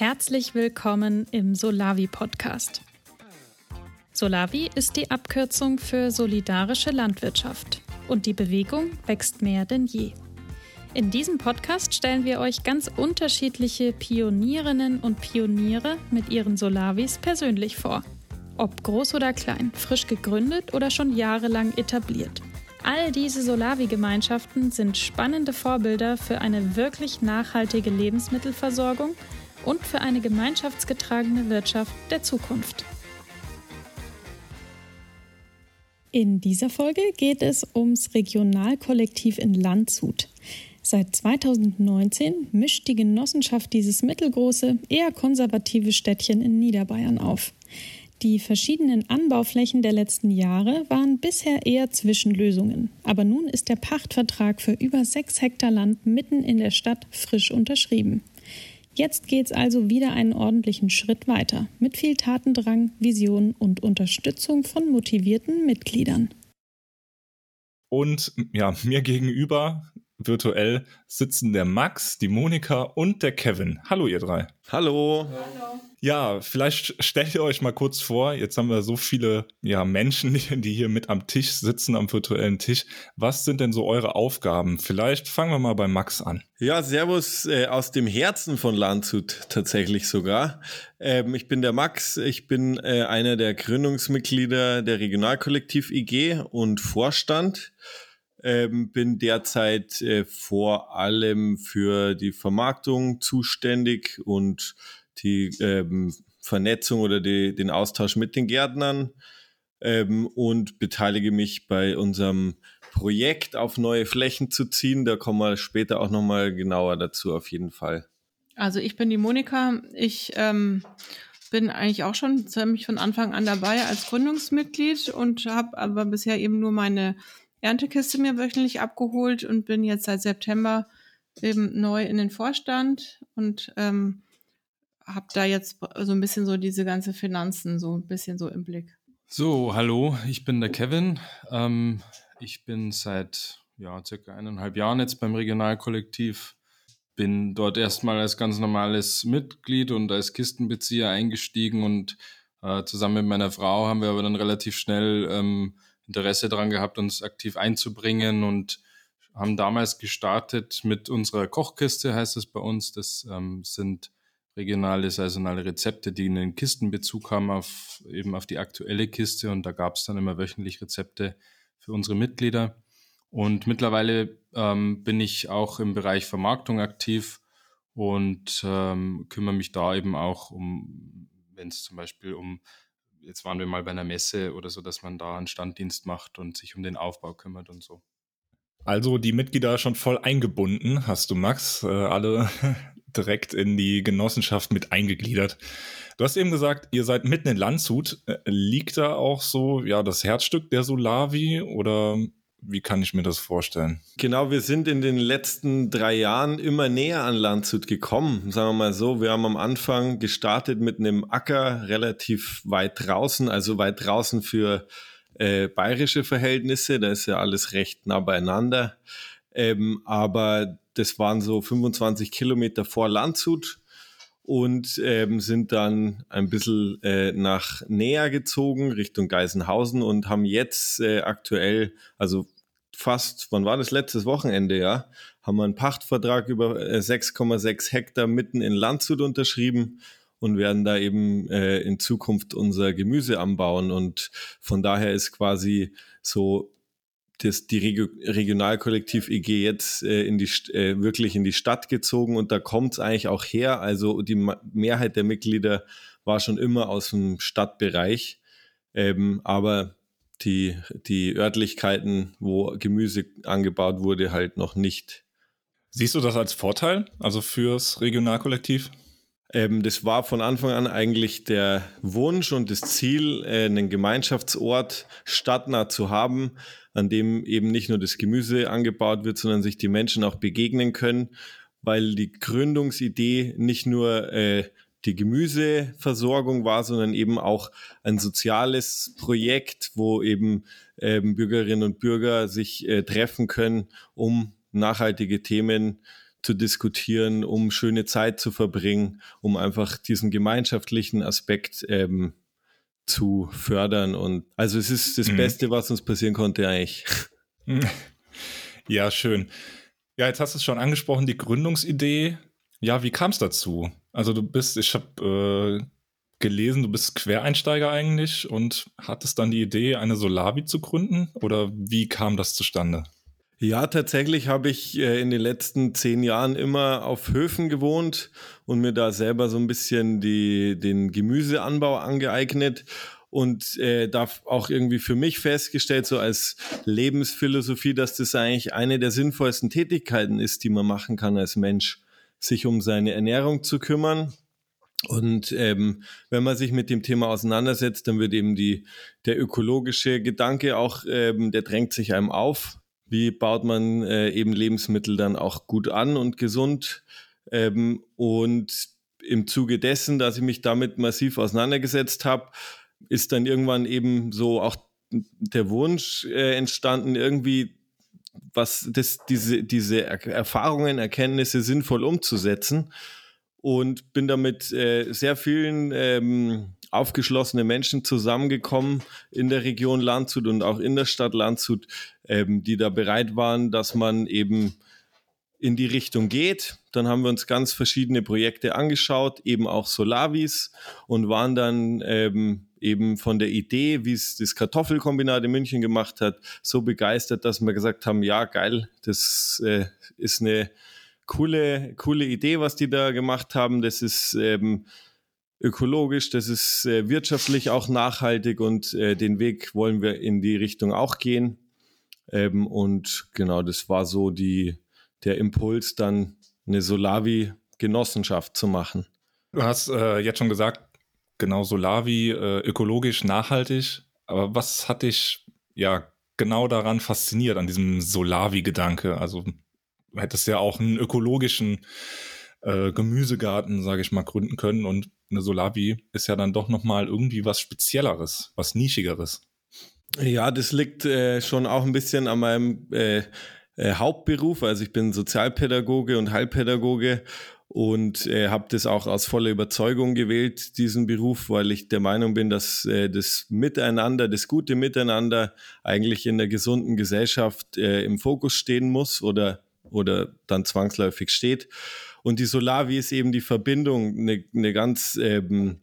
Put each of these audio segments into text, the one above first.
Herzlich willkommen im Solavi Podcast. Solavi ist die Abkürzung für solidarische Landwirtschaft und die Bewegung wächst mehr denn je. In diesem Podcast stellen wir euch ganz unterschiedliche Pionierinnen und Pioniere mit ihren Solavis persönlich vor. Ob groß oder klein, frisch gegründet oder schon jahrelang etabliert. All diese Solavi-Gemeinschaften sind spannende Vorbilder für eine wirklich nachhaltige Lebensmittelversorgung und für eine gemeinschaftsgetragene Wirtschaft der Zukunft. In dieser Folge geht es ums Regionalkollektiv in Landshut. Seit 2019 mischt die Genossenschaft dieses mittelgroße, eher konservative Städtchen in Niederbayern auf. Die verschiedenen Anbauflächen der letzten Jahre waren bisher eher Zwischenlösungen. Aber nun ist der Pachtvertrag für über sechs Hektar Land mitten in der Stadt frisch unterschrieben. Jetzt geht's also wieder einen ordentlichen Schritt weiter, mit viel Tatendrang, Vision und Unterstützung von motivierten Mitgliedern. Und ja, mir gegenüber virtuell sitzen der Max, die Monika und der Kevin. Hallo ihr drei. Hallo. Hallo. Ja, vielleicht stellt ihr euch mal kurz vor, jetzt haben wir so viele ja, Menschen, die hier mit am Tisch sitzen, am virtuellen Tisch. Was sind denn so eure Aufgaben? Vielleicht fangen wir mal bei Max an. Ja, Servus äh, aus dem Herzen von Landshut tatsächlich sogar. Ähm, ich bin der Max, ich bin äh, einer der Gründungsmitglieder der Regionalkollektiv IG und Vorstand. Ähm, bin derzeit äh, vor allem für die Vermarktung zuständig und die ähm, Vernetzung oder die, den Austausch mit den Gärtnern ähm, und beteilige mich bei unserem Projekt auf neue Flächen zu ziehen. Da kommen wir später auch nochmal genauer dazu auf jeden Fall. Also ich bin die Monika. Ich ähm, bin eigentlich auch schon ziemlich von Anfang an dabei als Gründungsmitglied und habe aber bisher eben nur meine Erntekiste mir wöchentlich abgeholt und bin jetzt seit September eben neu in den Vorstand und ähm, habe da jetzt so ein bisschen so diese ganze Finanzen so ein bisschen so im Blick. So, hallo, ich bin der Kevin. Ähm, ich bin seit ja, circa eineinhalb Jahren jetzt beim Regionalkollektiv. Bin dort erstmal als ganz normales Mitglied und als Kistenbezieher eingestiegen und äh, zusammen mit meiner Frau haben wir aber dann relativ schnell ähm, Interesse daran gehabt, uns aktiv einzubringen und haben damals gestartet mit unserer Kochkiste, heißt es bei uns. Das ähm, sind regionale, saisonale Rezepte, die einen Kistenbezug haben auf eben auf die aktuelle Kiste und da gab es dann immer wöchentlich Rezepte für unsere Mitglieder. Und mittlerweile ähm, bin ich auch im Bereich Vermarktung aktiv und ähm, kümmere mich da eben auch um, wenn es zum Beispiel um jetzt waren wir mal bei einer Messe oder so, dass man da einen Standdienst macht und sich um den Aufbau kümmert und so. Also die Mitglieder schon voll eingebunden, hast du, Max, äh, alle direkt in die Genossenschaft mit eingegliedert. Du hast eben gesagt, ihr seid mitten in Landshut. Äh, liegt da auch so ja das Herzstück der Solavi oder wie kann ich mir das vorstellen? Genau, wir sind in den letzten drei Jahren immer näher an Landshut gekommen. Sagen wir mal so, wir haben am Anfang gestartet mit einem Acker relativ weit draußen, also weit draußen für äh, bayerische Verhältnisse. Da ist ja alles recht nah beieinander. Ähm, aber das waren so 25 Kilometer vor Landshut und ähm, sind dann ein bisschen äh, nach näher gezogen Richtung Geisenhausen und haben jetzt äh, aktuell, also fast, wann war das? Letztes Wochenende, ja, haben wir einen Pachtvertrag über äh, 6,6 Hektar mitten in Landshut unterschrieben und werden da eben äh, in Zukunft unser Gemüse anbauen. Und von daher ist quasi so das, die Regio Regionalkollektiv EG jetzt äh, in die, äh, wirklich in die Stadt gezogen und da kommt es eigentlich auch her. Also die Mehrheit der Mitglieder war schon immer aus dem Stadtbereich, ähm, aber die, die Örtlichkeiten, wo Gemüse angebaut wurde, halt noch nicht. Siehst du das als Vorteil, also fürs Regionalkollektiv? Ähm, das war von Anfang an eigentlich der Wunsch und das Ziel, äh, einen Gemeinschaftsort stadtnah zu haben, an dem eben nicht nur das Gemüse angebaut wird, sondern sich die Menschen auch begegnen können, weil die Gründungsidee nicht nur äh, die Gemüseversorgung war, sondern eben auch ein soziales Projekt, wo eben ähm, Bürgerinnen und Bürger sich äh, treffen können, um nachhaltige Themen zu diskutieren, um schöne Zeit zu verbringen, um einfach diesen gemeinschaftlichen Aspekt ähm, zu fördern. Und also es ist das mhm. Beste, was uns passieren konnte eigentlich. Ja, schön. Ja, jetzt hast du es schon angesprochen, die Gründungsidee. Ja, wie kam es dazu? Also du bist, ich habe äh, gelesen, du bist Quereinsteiger eigentlich und hattest dann die Idee, eine Solavi zu gründen? Oder wie kam das zustande? Ja, tatsächlich habe ich äh, in den letzten zehn Jahren immer auf Höfen gewohnt und mir da selber so ein bisschen die, den Gemüseanbau angeeignet und äh, da auch irgendwie für mich festgestellt, so als Lebensphilosophie, dass das eigentlich eine der sinnvollsten Tätigkeiten ist, die man machen kann als Mensch, sich um seine Ernährung zu kümmern. Und ähm, wenn man sich mit dem Thema auseinandersetzt, dann wird eben die, der ökologische Gedanke auch, ähm, der drängt sich einem auf wie baut man äh, eben Lebensmittel dann auch gut an und gesund. Ähm, und im Zuge dessen, dass ich mich damit massiv auseinandergesetzt habe, ist dann irgendwann eben so auch der Wunsch äh, entstanden, irgendwie was das, diese, diese Erfahrungen, Erkenntnisse sinnvoll umzusetzen. Und bin damit äh, sehr vielen ähm, aufgeschlossene Menschen zusammengekommen in der Region Landshut und auch in der Stadt Landshut, ähm, die da bereit waren, dass man eben in die Richtung geht. Dann haben wir uns ganz verschiedene Projekte angeschaut, eben auch Solavis und waren dann ähm, eben von der Idee, wie es das Kartoffelkombinat in München gemacht hat, so begeistert, dass wir gesagt haben, ja, geil, das äh, ist eine coole, coole Idee, was die da gemacht haben. Das ist ähm, ökologisch, das ist äh, wirtschaftlich auch nachhaltig und äh, den Weg wollen wir in die Richtung auch gehen. Ähm, und genau, das war so die, der Impuls, dann eine Solavi-Genossenschaft zu machen. Du hast äh, jetzt schon gesagt, genau Solavi, äh, ökologisch, nachhaltig. Aber was hat dich ja genau daran fasziniert, an diesem Solavi-Gedanke? Also hättest ja auch einen ökologischen äh, Gemüsegarten, sage ich mal, gründen können und eine Solavi ist ja dann doch nochmal irgendwie was Spezielleres, was Nischigeres. Ja, das liegt äh, schon auch ein bisschen an meinem äh, äh, Hauptberuf. Also ich bin Sozialpädagoge und Heilpädagoge und äh, habe das auch aus voller Überzeugung gewählt, diesen Beruf, weil ich der Meinung bin, dass äh, das Miteinander, das gute Miteinander eigentlich in der gesunden Gesellschaft äh, im Fokus stehen muss oder, oder dann zwangsläufig steht. Und die Solavi ist eben die Verbindung, eine, eine ganz ähm,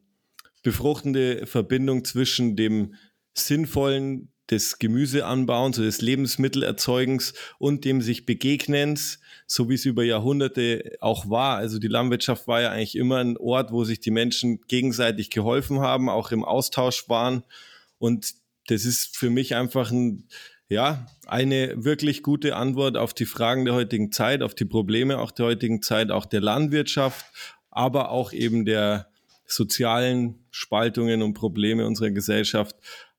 befruchtende Verbindung zwischen dem sinnvollen des Gemüseanbauens, des Lebensmittelerzeugens und dem sich Begegnens, so wie es über Jahrhunderte auch war. Also die Landwirtschaft war ja eigentlich immer ein Ort, wo sich die Menschen gegenseitig geholfen haben, auch im Austausch waren. Und das ist für mich einfach ein, ja, eine wirklich gute Antwort auf die Fragen der heutigen Zeit, auf die Probleme auch der heutigen Zeit, auch der Landwirtschaft, aber auch eben der sozialen Spaltungen und Probleme unserer Gesellschaft.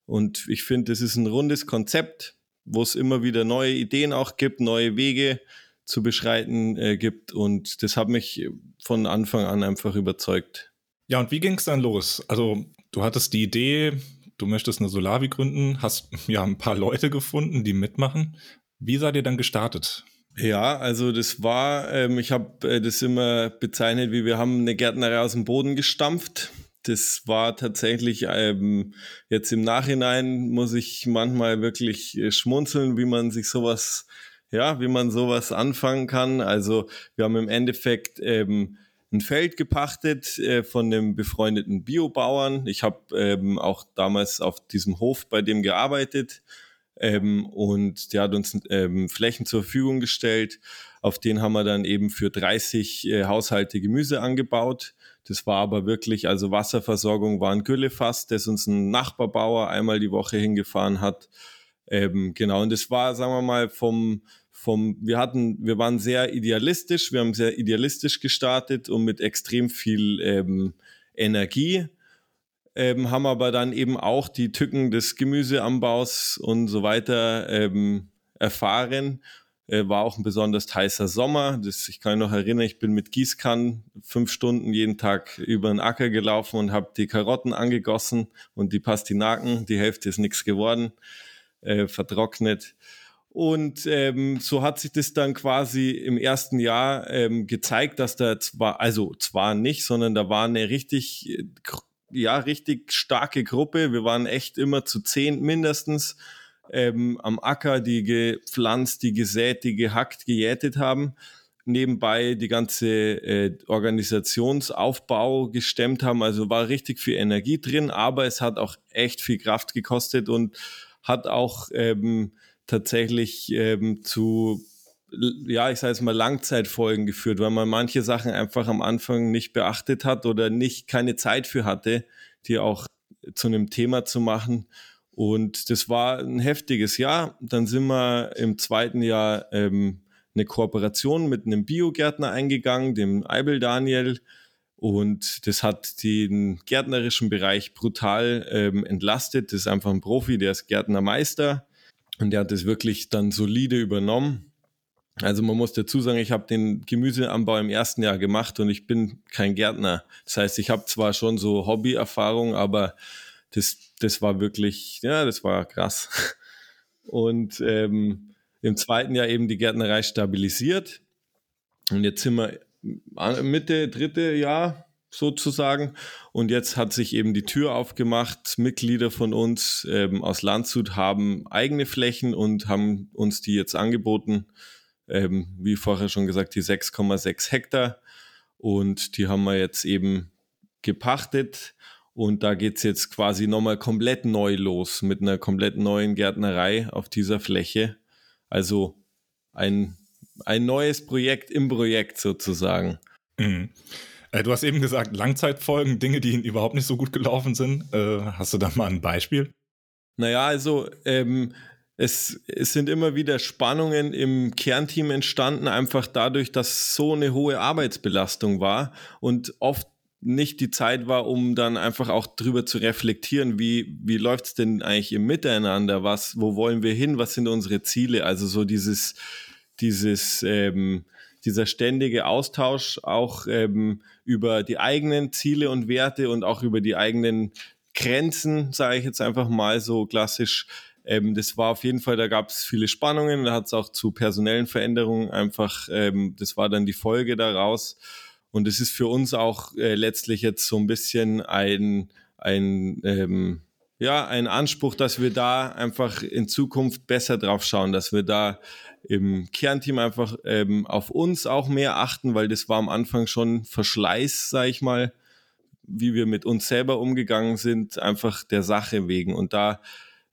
Und ich finde, es ist ein rundes Konzept, wo es immer wieder neue Ideen auch gibt, neue Wege zu beschreiten äh, gibt. Und das hat mich von Anfang an einfach überzeugt. Ja, und wie ging es dann los? Also du hattest die Idee, du möchtest eine Solavi gründen, hast ja ein paar Leute gefunden, die mitmachen. Wie seid ihr dann gestartet? Ja, also das war, ähm, ich habe äh, das immer bezeichnet, wie wir haben eine Gärtnerei aus dem Boden gestampft. Das war tatsächlich ähm, jetzt im Nachhinein muss ich manchmal wirklich äh, schmunzeln, wie man sich sowas, ja, wie man sowas anfangen kann. Also wir haben im Endeffekt ähm, ein Feld gepachtet äh, von einem befreundeten Biobauern. Ich habe ähm, auch damals auf diesem Hof bei dem gearbeitet ähm, und der hat uns ähm, Flächen zur Verfügung gestellt. Auf denen haben wir dann eben für 30 äh, Haushalte Gemüse angebaut. Das war aber wirklich, also Wasserversorgung war ein Güllefass, das uns ein Nachbarbauer einmal die Woche hingefahren hat. Ähm, genau, und das war, sagen wir mal, vom, vom, wir hatten, wir waren sehr idealistisch, wir haben sehr idealistisch gestartet und mit extrem viel ähm, Energie, ähm, haben aber dann eben auch die Tücken des Gemüseanbaus und so weiter ähm, erfahren. Äh, war auch ein besonders heißer Sommer. Das, ich kann mich noch erinnern, ich bin mit Gießkannen fünf Stunden jeden Tag über den Acker gelaufen und habe die Karotten angegossen und die Pastinaken. Die Hälfte ist nichts geworden, äh, vertrocknet. Und ähm, so hat sich das dann quasi im ersten Jahr ähm, gezeigt, dass da zwar, also zwar nicht, sondern da war eine richtig, ja, richtig starke Gruppe. Wir waren echt immer zu zehn mindestens ähm, am Acker, die gepflanzt, die gesät, die gehackt, gejätet haben nebenbei die ganze äh, Organisationsaufbau gestemmt haben. Also war richtig viel Energie drin, aber es hat auch echt viel Kraft gekostet und hat auch ähm, tatsächlich ähm, zu, ja, ich sage jetzt mal Langzeitfolgen geführt, weil man manche Sachen einfach am Anfang nicht beachtet hat oder nicht keine Zeit für hatte, die auch zu einem Thema zu machen. Und das war ein heftiges Jahr. Dann sind wir im zweiten Jahr ähm, eine Kooperation mit einem Biogärtner eingegangen, dem Eibel Daniel. Und das hat den gärtnerischen Bereich brutal ähm, entlastet. Das ist einfach ein Profi, der ist Gärtnermeister. Und der hat das wirklich dann solide übernommen. Also man muss dazu sagen, ich habe den Gemüseanbau im ersten Jahr gemacht und ich bin kein Gärtner. Das heißt, ich habe zwar schon so Hobbyerfahrung, aber das, das war wirklich, ja, das war krass. Und ähm, im zweiten Jahr eben die Gärtnerei stabilisiert. Und jetzt sind wir Mitte, dritte Jahr sozusagen. Und jetzt hat sich eben die Tür aufgemacht. Mitglieder von uns ähm, aus Landshut haben eigene Flächen und haben uns die jetzt angeboten. Ähm, wie vorher schon gesagt, die 6,6 Hektar. Und die haben wir jetzt eben gepachtet. Und da geht es jetzt quasi nochmal komplett neu los mit einer komplett neuen Gärtnerei auf dieser Fläche. Also ein, ein neues Projekt im Projekt sozusagen. Mhm. Äh, du hast eben gesagt, Langzeitfolgen, Dinge, die überhaupt nicht so gut gelaufen sind. Äh, hast du da mal ein Beispiel? Naja, also ähm, es, es sind immer wieder Spannungen im Kernteam entstanden, einfach dadurch, dass so eine hohe Arbeitsbelastung war und oft nicht die Zeit war, um dann einfach auch drüber zu reflektieren, wie, wie läuft es denn eigentlich im Miteinander, was, wo wollen wir hin, was sind unsere Ziele, also so dieses, dieses ähm, dieser ständige Austausch auch ähm, über die eigenen Ziele und Werte und auch über die eigenen Grenzen, sage ich jetzt einfach mal so klassisch. Ähm, das war auf jeden Fall, da gab es viele Spannungen, da hat es auch zu personellen Veränderungen einfach, ähm, das war dann die Folge daraus. Und es ist für uns auch äh, letztlich jetzt so ein bisschen ein, ein ähm, ja, ein Anspruch, dass wir da einfach in Zukunft besser drauf schauen, dass wir da im Kernteam einfach ähm, auf uns auch mehr achten, weil das war am Anfang schon Verschleiß, sag ich mal, wie wir mit uns selber umgegangen sind, einfach der Sache wegen und da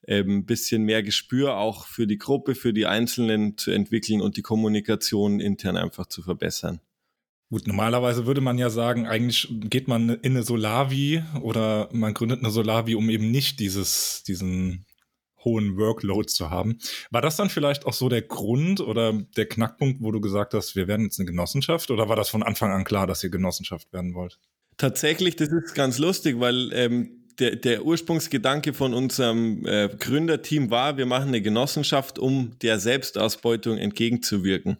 ähm, ein bisschen mehr Gespür auch für die Gruppe, für die Einzelnen zu entwickeln und die Kommunikation intern einfach zu verbessern. Gut, normalerweise würde man ja sagen, eigentlich geht man in eine Solavi oder man gründet eine Solavi, um eben nicht dieses, diesen hohen Workload zu haben. War das dann vielleicht auch so der Grund oder der Knackpunkt, wo du gesagt hast, wir werden jetzt eine Genossenschaft oder war das von Anfang an klar, dass ihr Genossenschaft werden wollt? Tatsächlich, das ist ganz lustig, weil ähm, der, der Ursprungsgedanke von unserem äh, Gründerteam war, wir machen eine Genossenschaft, um der Selbstausbeutung entgegenzuwirken.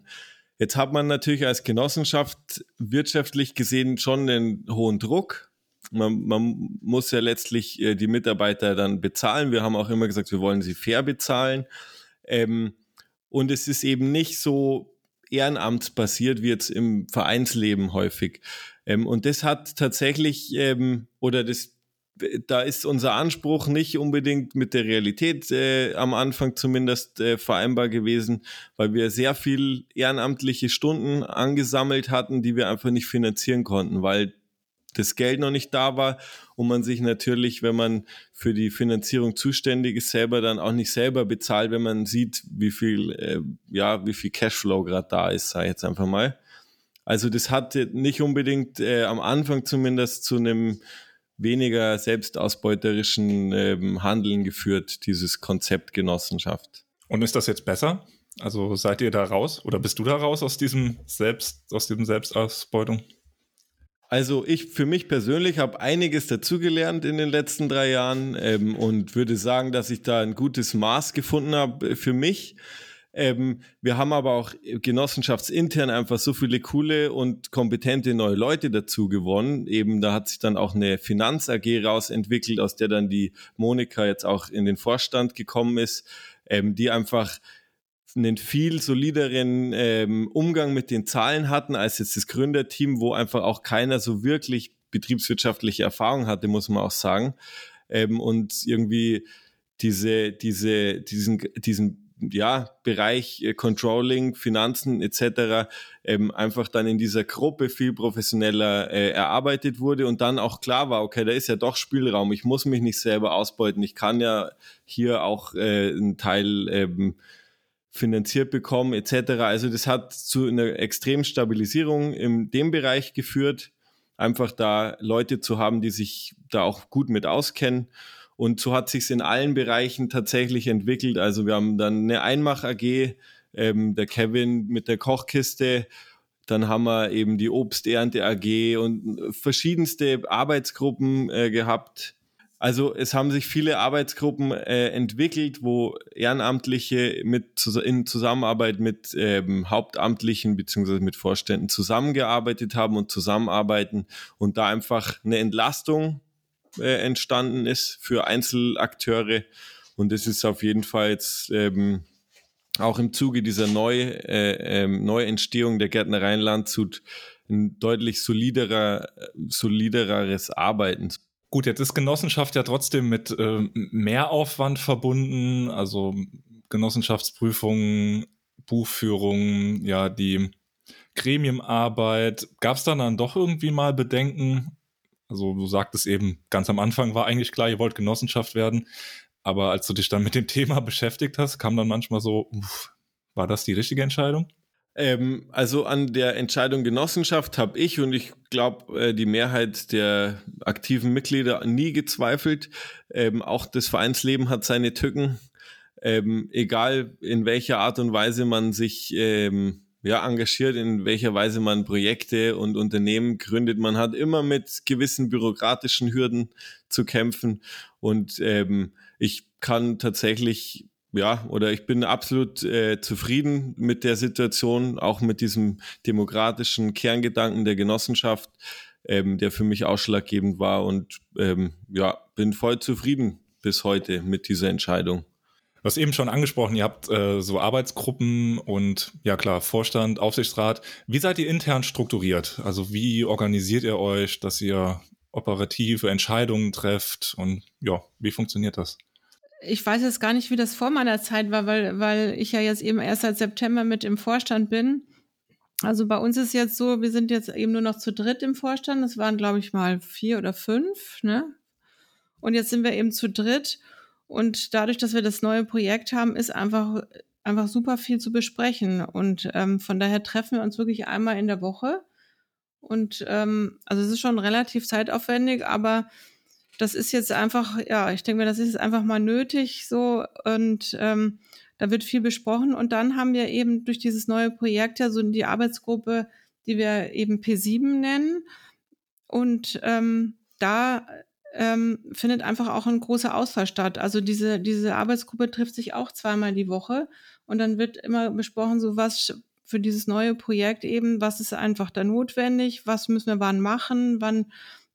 Jetzt hat man natürlich als Genossenschaft wirtschaftlich gesehen schon einen hohen Druck, man, man muss ja letztlich äh, die Mitarbeiter dann bezahlen. Wir haben auch immer gesagt, wir wollen sie fair bezahlen. Ähm, und es ist eben nicht so ehrenamtsbasiert wie jetzt im Vereinsleben häufig. Ähm, und das hat tatsächlich, ähm, oder das, da ist unser Anspruch nicht unbedingt mit der Realität äh, am Anfang zumindest äh, vereinbar gewesen, weil wir sehr viel ehrenamtliche Stunden angesammelt hatten, die wir einfach nicht finanzieren konnten, weil das Geld noch nicht da war und man sich natürlich, wenn man für die Finanzierung zuständig ist, selber dann auch nicht selber bezahlt, wenn man sieht, wie viel, äh, ja, wie viel Cashflow gerade da ist, sage ich jetzt einfach mal. Also das hat nicht unbedingt äh, am Anfang zumindest zu einem weniger selbstausbeuterischen ähm, Handeln geführt, dieses Konzept Genossenschaft. Und ist das jetzt besser? Also seid ihr da raus oder bist du da raus aus diesem Selbst, aus diesem Selbstausbeutung? Also ich für mich persönlich habe einiges dazugelernt in den letzten drei Jahren ähm, und würde sagen, dass ich da ein gutes Maß gefunden habe für mich. Ähm, wir haben aber auch genossenschaftsintern einfach so viele coole und kompetente neue Leute dazu gewonnen. Eben da hat sich dann auch eine Finanz AG rausentwickelt, aus der dann die Monika jetzt auch in den Vorstand gekommen ist, ähm, die einfach einen viel solideren ähm, Umgang mit den Zahlen hatten als jetzt das Gründerteam, wo einfach auch keiner so wirklich betriebswirtschaftliche Erfahrung hatte, muss man auch sagen. Ähm, und irgendwie diese, diese, diesen, diesen ja, Bereich äh, Controlling, Finanzen etc. Ähm, einfach dann in dieser Gruppe viel professioneller äh, erarbeitet wurde und dann auch klar war, okay, da ist ja doch Spielraum, ich muss mich nicht selber ausbeuten, ich kann ja hier auch äh, einen Teil ähm, finanziert bekommen etc. Also das hat zu einer extremen Stabilisierung in dem Bereich geführt, einfach da Leute zu haben, die sich da auch gut mit auskennen. Und so hat sich in allen Bereichen tatsächlich entwickelt. Also wir haben dann eine Einmach AG, ähm, der Kevin mit der Kochkiste, dann haben wir eben die Obsternte AG und verschiedenste Arbeitsgruppen äh, gehabt, also es haben sich viele Arbeitsgruppen äh, entwickelt, wo Ehrenamtliche mit in Zusammenarbeit mit ähm, Hauptamtlichen beziehungsweise mit Vorständen zusammengearbeitet haben und zusammenarbeiten und da einfach eine Entlastung äh, entstanden ist für Einzelakteure und das ist auf jeden Fall jetzt ähm, auch im Zuge dieser Neu, äh, äh, Neuentstehung der Gärtnerei Landshut ein deutlich soliderer, solidereres Arbeiten. Gut, jetzt ist Genossenschaft ja trotzdem mit äh, Mehraufwand verbunden, also Genossenschaftsprüfungen, Buchführung, ja, die Gremienarbeit. Gab es dann dann doch irgendwie mal Bedenken? Also du sagtest eben, ganz am Anfang war eigentlich klar, ihr wollt Genossenschaft werden, aber als du dich dann mit dem Thema beschäftigt hast, kam dann manchmal so, uff, war das die richtige Entscheidung? Ähm, also an der Entscheidung Genossenschaft habe ich und ich glaube äh, die Mehrheit der aktiven Mitglieder nie gezweifelt. Ähm, auch das Vereinsleben hat seine Tücken. Ähm, egal in welcher Art und Weise man sich ähm, ja, engagiert, in welcher Weise man Projekte und Unternehmen gründet. Man hat immer mit gewissen bürokratischen Hürden zu kämpfen. Und ähm, ich kann tatsächlich ja, oder ich bin absolut äh, zufrieden mit der Situation, auch mit diesem demokratischen Kerngedanken der Genossenschaft, ähm, der für mich ausschlaggebend war und ähm, ja, bin voll zufrieden bis heute mit dieser Entscheidung. Du hast eben schon angesprochen, ihr habt äh, so Arbeitsgruppen und ja klar, Vorstand, Aufsichtsrat. Wie seid ihr intern strukturiert? Also wie organisiert ihr euch, dass ihr operative Entscheidungen trefft und ja, wie funktioniert das? ich weiß jetzt gar nicht, wie das vor meiner Zeit war, weil, weil ich ja jetzt eben erst seit September mit im Vorstand bin. Also bei uns ist jetzt so, wir sind jetzt eben nur noch zu dritt im Vorstand. Das waren, glaube ich, mal vier oder fünf, ne? Und jetzt sind wir eben zu dritt. Und dadurch, dass wir das neue Projekt haben, ist einfach, einfach super viel zu besprechen. Und ähm, von daher treffen wir uns wirklich einmal in der Woche. Und ähm, also es ist schon relativ zeitaufwendig, aber das ist jetzt einfach, ja, ich denke mir, das ist einfach mal nötig so und ähm, da wird viel besprochen und dann haben wir eben durch dieses neue Projekt ja so die Arbeitsgruppe, die wir eben P7 nennen und ähm, da ähm, findet einfach auch ein großer Ausfall statt. Also diese, diese Arbeitsgruppe trifft sich auch zweimal die Woche und dann wird immer besprochen, so was für dieses neue Projekt eben, was ist einfach da notwendig, was müssen wir wann machen, wann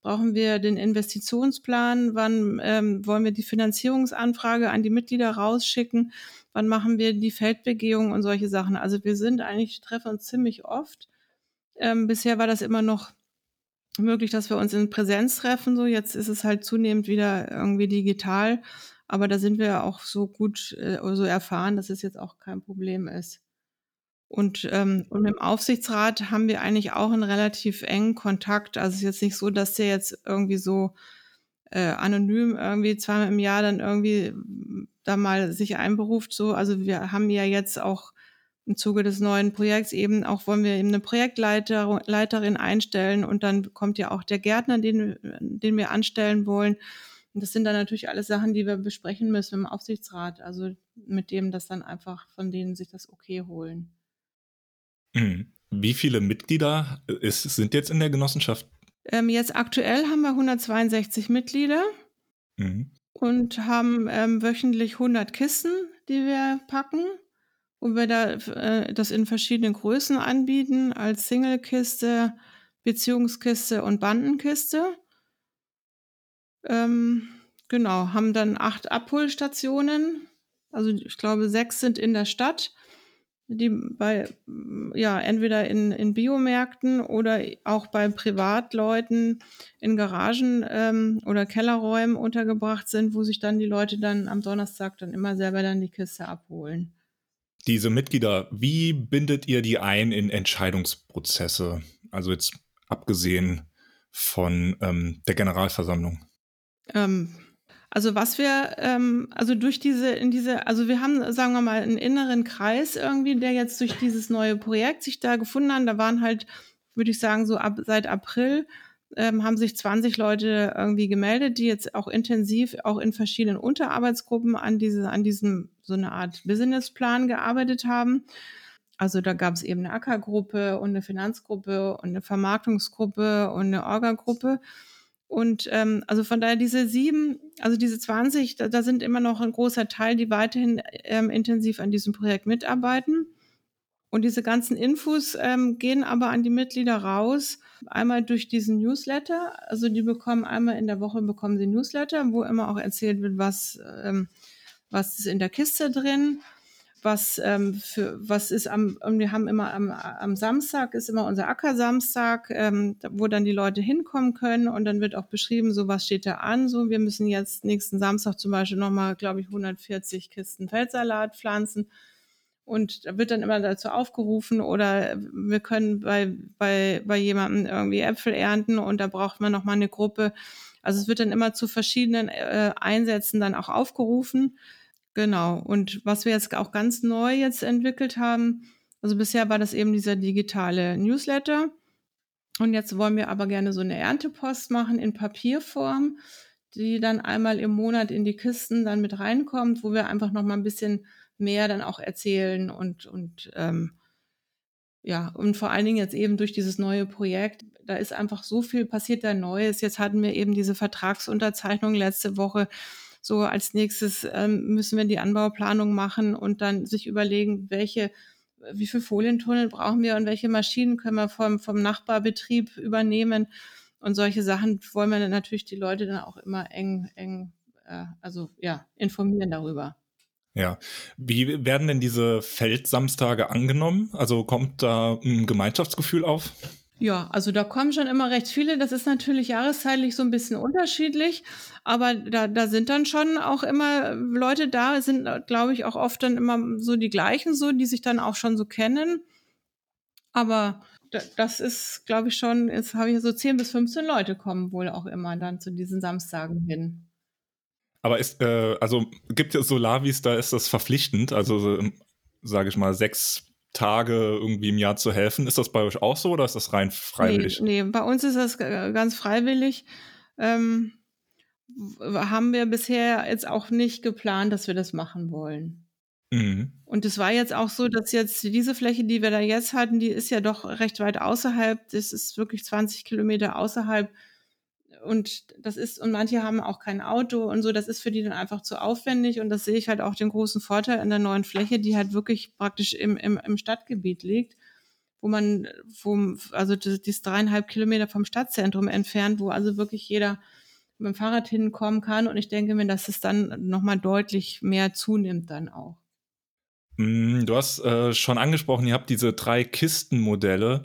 Brauchen wir den Investitionsplan? Wann ähm, wollen wir die Finanzierungsanfrage an die Mitglieder rausschicken? Wann machen wir die Feldbegehung und solche Sachen? Also wir sind eigentlich, treffen uns ziemlich oft. Ähm, bisher war das immer noch möglich, dass wir uns in Präsenz treffen. So jetzt ist es halt zunehmend wieder irgendwie digital. Aber da sind wir auch so gut, äh, so erfahren, dass es jetzt auch kein Problem ist. Und, ähm, und im Aufsichtsrat haben wir eigentlich auch einen relativ engen Kontakt. Also es ist jetzt nicht so, dass der jetzt irgendwie so äh, anonym irgendwie zweimal im Jahr dann irgendwie mm, da mal sich einberuft. So, also wir haben ja jetzt auch im Zuge des neuen Projekts eben auch wollen wir eben eine Projektleiterin einstellen und dann kommt ja auch der Gärtner, den, den wir anstellen wollen. Und das sind dann natürlich alles Sachen, die wir besprechen müssen im Aufsichtsrat. Also mit dem das dann einfach von denen sich das okay holen. Mhm. Wie viele Mitglieder ist, sind jetzt in der Genossenschaft? Ähm, jetzt aktuell haben wir 162 Mitglieder mhm. und haben ähm, wöchentlich 100 Kisten, die wir packen, wo wir da, äh, das in verschiedenen Größen anbieten, als Single-Kiste, Beziehungskiste und Bandenkiste. Ähm, genau, haben dann acht Abholstationen. Also ich glaube, sechs sind in der Stadt die bei, ja, entweder in, in Biomärkten oder auch bei Privatleuten in Garagen ähm, oder Kellerräumen untergebracht sind, wo sich dann die Leute dann am Donnerstag dann immer selber dann die Kiste abholen. Diese Mitglieder, wie bindet ihr die ein in Entscheidungsprozesse? Also jetzt abgesehen von ähm, der Generalversammlung. Ähm, also was wir, ähm, also durch diese, in diese, also wir haben, sagen wir mal, einen inneren Kreis irgendwie, der jetzt durch dieses neue Projekt sich da gefunden hat. Da waren halt, würde ich sagen, so ab seit April ähm, haben sich 20 Leute irgendwie gemeldet, die jetzt auch intensiv auch in verschiedenen Unterarbeitsgruppen an diese, an diesem so eine Art Businessplan gearbeitet haben. Also da gab es eben eine Ackergruppe und eine Finanzgruppe und eine Vermarktungsgruppe und eine Orga-Gruppe. Und ähm, also von daher diese sieben, also diese 20, da, da sind immer noch ein großer Teil, die weiterhin ähm, intensiv an diesem Projekt mitarbeiten. Und diese ganzen Infos ähm, gehen aber an die Mitglieder raus. Einmal durch diesen Newsletter. Also die bekommen einmal in der Woche bekommen sie Newsletter, wo immer auch erzählt wird, was, ähm, was ist in der Kiste drin was ähm, für was ist am wir haben immer am, am Samstag ist immer unser Ackersamstag, ähm, wo dann die Leute hinkommen können und dann wird auch beschrieben, so was steht da an, so wir müssen jetzt nächsten Samstag zum Beispiel nochmal, glaube ich, 140 Kisten Feldsalat pflanzen und da wird dann immer dazu aufgerufen oder wir können bei bei bei jemandem irgendwie Äpfel ernten und da braucht man nochmal eine Gruppe. Also es wird dann immer zu verschiedenen äh, Einsätzen dann auch aufgerufen Genau. Und was wir jetzt auch ganz neu jetzt entwickelt haben, also bisher war das eben dieser digitale Newsletter. Und jetzt wollen wir aber gerne so eine Erntepost machen in Papierform, die dann einmal im Monat in die Kisten dann mit reinkommt, wo wir einfach noch mal ein bisschen mehr dann auch erzählen und, und ähm, ja, und vor allen Dingen jetzt eben durch dieses neue Projekt, da ist einfach so viel passiert da Neues. Jetzt hatten wir eben diese Vertragsunterzeichnung letzte Woche so als nächstes ähm, müssen wir die Anbauplanung machen und dann sich überlegen, welche wie viel Folientunnel brauchen wir und welche Maschinen können wir vom, vom Nachbarbetrieb übernehmen. Und solche Sachen wollen wir dann natürlich die Leute dann auch immer eng, eng, äh, also ja, informieren darüber. Ja. Wie werden denn diese Feldsamstage angenommen? Also kommt da ein Gemeinschaftsgefühl auf? Ja, also da kommen schon immer recht viele. Das ist natürlich jahreszeitlich so ein bisschen unterschiedlich, aber da, da sind dann schon auch immer Leute da, sind, glaube ich, auch oft dann immer so die gleichen, so, die sich dann auch schon so kennen. Aber das ist, glaube ich, schon, jetzt habe ich so 10 bis 15 Leute kommen wohl auch immer dann zu diesen Samstagen hin. Aber ist, äh, also gibt es Solavis, da ist das verpflichtend, also sage ich mal, sechs Tage irgendwie im Jahr zu helfen. Ist das bei euch auch so oder ist das rein freiwillig? Nee, nee bei uns ist das ganz freiwillig. Ähm, haben wir bisher jetzt auch nicht geplant, dass wir das machen wollen. Mhm. Und es war jetzt auch so, dass jetzt diese Fläche, die wir da jetzt hatten, die ist ja doch recht weit außerhalb. Das ist wirklich 20 Kilometer außerhalb und das ist, und manche haben auch kein Auto und so, das ist für die dann einfach zu aufwendig und das sehe ich halt auch den großen Vorteil an der neuen Fläche, die halt wirklich praktisch im, im, im Stadtgebiet liegt, wo man, wo, also das, das dreieinhalb Kilometer vom Stadtzentrum entfernt, wo also wirklich jeder mit dem Fahrrad hinkommen kann und ich denke mir, dass es dann nochmal deutlich mehr zunimmt dann auch. Mm, du hast äh, schon angesprochen, ihr habt diese drei Kistenmodelle.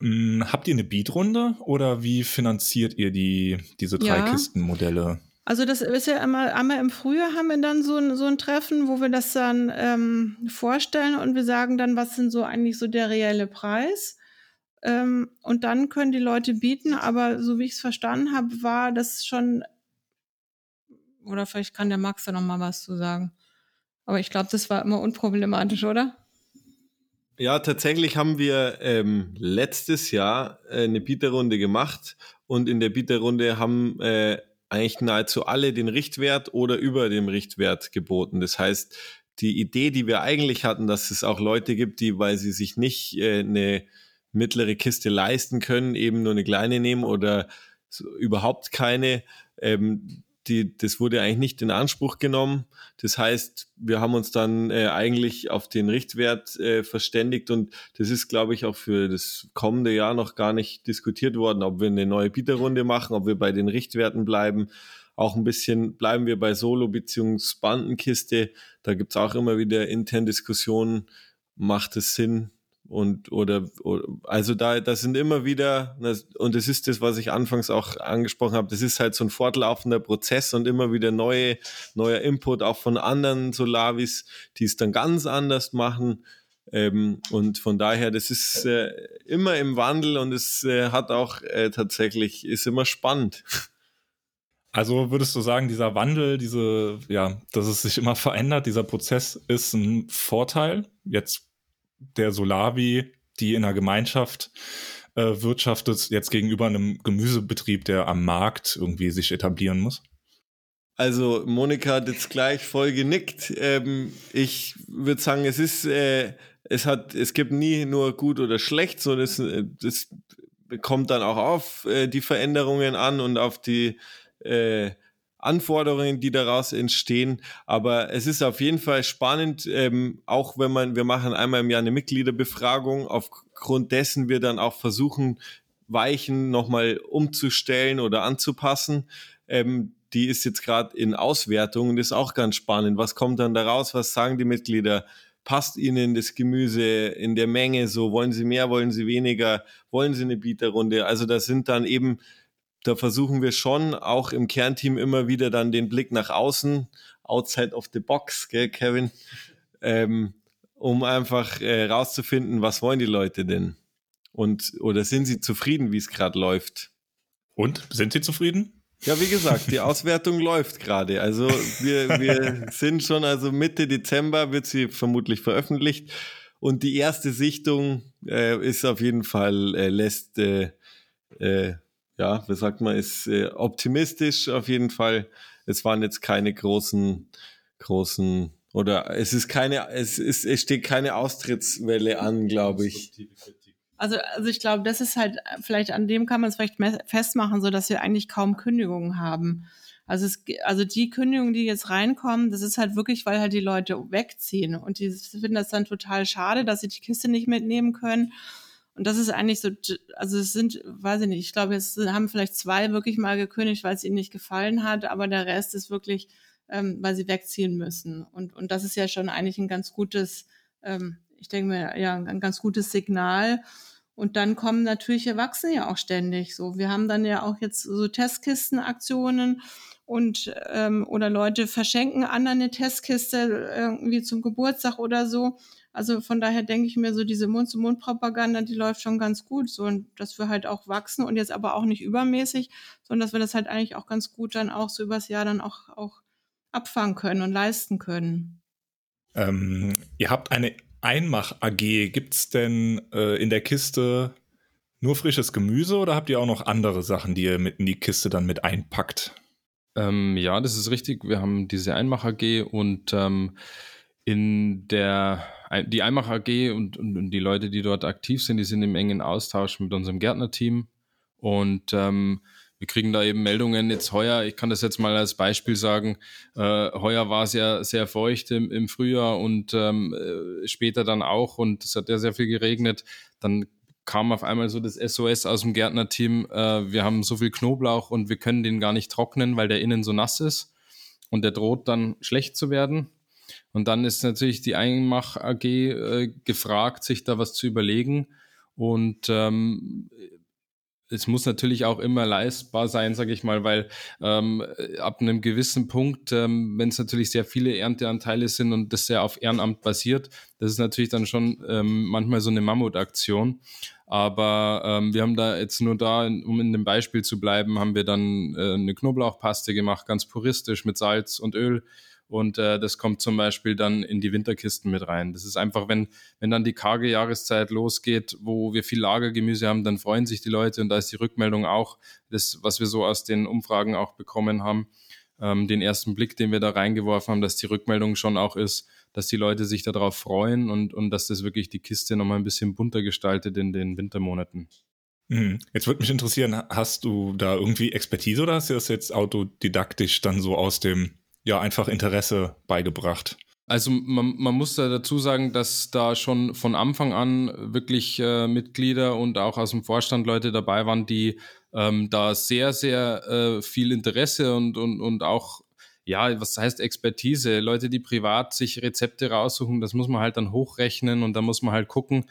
Hm, habt ihr eine Beatrunde oder wie finanziert ihr die, diese drei ja. Kistenmodelle? Also das ist ja einmal, einmal im Frühjahr haben wir dann so ein, so ein Treffen, wo wir das dann ähm, vorstellen und wir sagen dann, was sind so eigentlich so der reelle Preis. Ähm, und dann können die Leute bieten, aber so wie ich es verstanden habe, war das schon, oder vielleicht kann der Max da noch mal was zu sagen. Aber ich glaube, das war immer unproblematisch, oder? Ja, tatsächlich haben wir ähm, letztes Jahr äh, eine Bieterrunde gemacht und in der Bieterrunde haben äh, eigentlich nahezu alle den Richtwert oder über dem Richtwert geboten. Das heißt, die Idee, die wir eigentlich hatten, dass es auch Leute gibt, die, weil sie sich nicht äh, eine mittlere Kiste leisten können, eben nur eine kleine nehmen oder so, überhaupt keine, ähm, die, das wurde eigentlich nicht in Anspruch genommen. Das heißt, wir haben uns dann äh, eigentlich auf den Richtwert äh, verständigt und das ist, glaube ich, auch für das kommende Jahr noch gar nicht diskutiert worden, ob wir eine neue Bieterrunde machen, ob wir bei den Richtwerten bleiben. Auch ein bisschen bleiben wir bei Solo- bzw. Bandenkiste. Da gibt's auch immer wieder intern Diskussionen, macht es Sinn, und oder, oder also da das sind immer wieder und das ist das was ich anfangs auch angesprochen habe das ist halt so ein fortlaufender Prozess und immer wieder neue neuer Input auch von anderen Solavis die es dann ganz anders machen. Ähm, und von daher das ist äh, immer im Wandel und es äh, hat auch äh, tatsächlich ist immer spannend. Also würdest du sagen, dieser Wandel, diese, ja, dass es sich immer verändert, dieser Prozess ist ein Vorteil? Jetzt der Solavi, die in einer Gemeinschaft äh, wirtschaftet, jetzt gegenüber einem Gemüsebetrieb, der am Markt irgendwie sich etablieren muss? Also Monika hat jetzt gleich voll genickt. Ähm, ich würde sagen, es ist, äh, es hat, es gibt nie nur gut oder schlecht, sondern es, es kommt dann auch auf äh, die Veränderungen an und auf die äh, Anforderungen, die daraus entstehen. Aber es ist auf jeden Fall spannend, ähm, auch wenn man, wir machen einmal im Jahr eine Mitgliederbefragung, aufgrund dessen wir dann auch versuchen, Weichen nochmal umzustellen oder anzupassen. Ähm, die ist jetzt gerade in Auswertung und ist auch ganz spannend. Was kommt dann daraus? Was sagen die Mitglieder? Passt ihnen das Gemüse in der Menge so? Wollen sie mehr? Wollen sie weniger? Wollen sie eine Bieterrunde? Also das sind dann eben da versuchen wir schon auch im Kernteam immer wieder dann den Blick nach außen, outside of the box, gell, Kevin, ähm, um einfach äh, rauszufinden, was wollen die Leute denn? Und oder sind sie zufrieden, wie es gerade läuft? Und sind sie zufrieden? Ja, wie gesagt, die Auswertung läuft gerade. Also wir, wir sind schon, also Mitte Dezember wird sie vermutlich veröffentlicht. Und die erste Sichtung äh, ist auf jeden Fall, äh, lässt äh, äh, ja, wie sagt man, ist äh, optimistisch auf jeden Fall. Es waren jetzt keine großen, großen oder es ist keine, es ist, es steht keine Austrittswelle an, glaube ich. Also, also ich glaube, das ist halt, vielleicht an dem kann man es vielleicht festmachen, so dass wir eigentlich kaum Kündigungen haben. Also, es, also die Kündigungen, die jetzt reinkommen, das ist halt wirklich, weil halt die Leute wegziehen und die finden das dann total schade, dass sie die Kiste nicht mitnehmen können und das ist eigentlich so, also es sind, weiß ich nicht, ich glaube, es haben vielleicht zwei wirklich mal gekündigt, weil es ihnen nicht gefallen hat, aber der Rest ist wirklich, ähm, weil sie wegziehen müssen. Und, und das ist ja schon eigentlich ein ganz gutes, ähm, ich denke mir, ja, ein ganz gutes Signal. Und dann kommen natürlich, erwachsen ja auch ständig so. Wir haben dann ja auch jetzt so Testkistenaktionen und ähm, oder Leute verschenken anderen eine Testkiste irgendwie zum Geburtstag oder so. Also von daher denke ich mir so, diese Mund-zu-Mund-Propaganda, die läuft schon ganz gut. So, und dass wir halt auch wachsen und jetzt aber auch nicht übermäßig, sondern dass wir das halt eigentlich auch ganz gut dann auch so übers Jahr dann auch, auch abfangen können und leisten können. Ähm, ihr habt eine Einmach-AG. Gibt es denn äh, in der Kiste nur frisches Gemüse oder habt ihr auch noch andere Sachen, die ihr mit in die Kiste dann mit einpackt? Ähm, ja, das ist richtig. Wir haben diese Einmach-AG und ähm, in der die Eimach AG und, und, und, die Leute, die dort aktiv sind, die sind im engen Austausch mit unserem Gärtnerteam und ähm, wir kriegen da eben Meldungen jetzt heuer, ich kann das jetzt mal als Beispiel sagen, äh, heuer war es ja sehr feucht im, im Frühjahr und ähm, äh, später dann auch und es hat ja sehr viel geregnet, dann kam auf einmal so das SOS aus dem Gärtnerteam, äh, wir haben so viel Knoblauch und wir können den gar nicht trocknen, weil der innen so nass ist und der droht dann schlecht zu werden. Und dann ist natürlich die Einmach AG äh, gefragt, sich da was zu überlegen. Und ähm, es muss natürlich auch immer leistbar sein, sage ich mal, weil ähm, ab einem gewissen Punkt, ähm, wenn es natürlich sehr viele Ernteanteile sind und das sehr auf Ehrenamt basiert, das ist natürlich dann schon ähm, manchmal so eine Mammutaktion. Aber ähm, wir haben da jetzt nur da, um in dem Beispiel zu bleiben, haben wir dann äh, eine Knoblauchpaste gemacht, ganz puristisch mit Salz und Öl und äh, das kommt zum Beispiel dann in die Winterkisten mit rein. Das ist einfach, wenn, wenn dann die karge Jahreszeit losgeht, wo wir viel Lagergemüse haben, dann freuen sich die Leute und da ist die Rückmeldung auch, das, was wir so aus den Umfragen auch bekommen haben, ähm, den ersten Blick, den wir da reingeworfen haben, dass die Rückmeldung schon auch ist, dass die Leute sich darauf freuen und, und dass das wirklich die Kiste nochmal ein bisschen bunter gestaltet in den Wintermonaten. Mhm. Jetzt würde mich interessieren, hast du da irgendwie Expertise oder hast du das jetzt autodidaktisch dann so aus dem ja einfach Interesse beigebracht. Also man, man muss da dazu sagen, dass da schon von Anfang an wirklich äh, Mitglieder und auch aus dem Vorstand Leute dabei waren, die ähm, da sehr, sehr äh, viel Interesse und, und, und auch ja, was heißt Expertise? Leute, die privat sich Rezepte raussuchen, das muss man halt dann hochrechnen und da muss man halt gucken.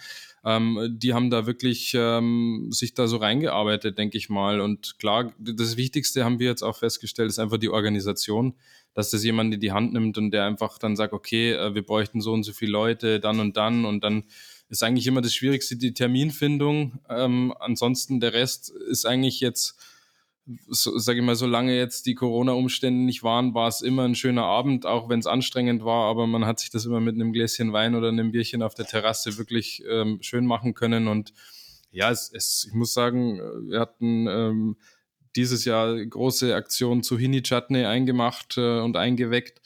Ähm, die haben da wirklich ähm, sich da so reingearbeitet, denke ich mal. Und klar, das Wichtigste haben wir jetzt auch festgestellt, ist einfach die Organisation, dass das jemand in die Hand nimmt und der einfach dann sagt, okay, äh, wir bräuchten so und so viele Leute, dann und dann und dann ist eigentlich immer das Schwierigste die Terminfindung. Ähm, ansonsten der Rest ist eigentlich jetzt so, sage ich mal, solange jetzt die Corona-Umstände nicht waren, war es immer ein schöner Abend, auch wenn es anstrengend war, aber man hat sich das immer mit einem Gläschen Wein oder einem Bierchen auf der Terrasse wirklich ähm, schön machen können. Und ja, es, es, ich muss sagen, wir hatten ähm, dieses Jahr große Aktion Zucchini Chutney eingemacht äh, und eingeweckt.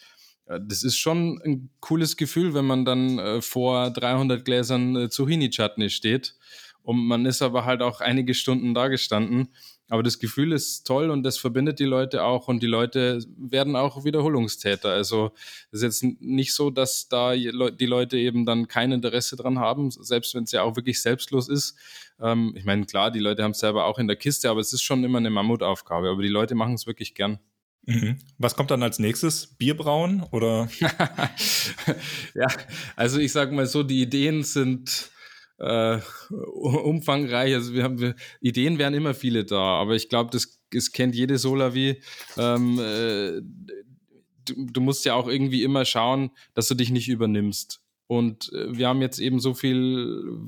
Äh, das ist schon ein cooles Gefühl, wenn man dann äh, vor 300 Gläsern äh, Zucchini Chutney steht. Und man ist aber halt auch einige Stunden da gestanden. Aber das Gefühl ist toll und das verbindet die Leute auch und die Leute werden auch Wiederholungstäter. Also es ist jetzt nicht so, dass da die Leute eben dann kein Interesse dran haben, selbst wenn es ja auch wirklich selbstlos ist. Ähm, ich meine, klar, die Leute haben es selber auch in der Kiste, aber es ist schon immer eine Mammutaufgabe. Aber die Leute machen es wirklich gern. Mhm. Was kommt dann als nächstes? Bierbrauen oder? ja, also ich sage mal so, die Ideen sind äh, umfangreich. Also wir haben wir, Ideen wären immer viele da, aber ich glaube, das, das kennt jede Solavi. Ähm, äh, du, du, musst ja auch irgendwie immer schauen, dass du dich nicht übernimmst. Und äh, wir haben jetzt eben so viel,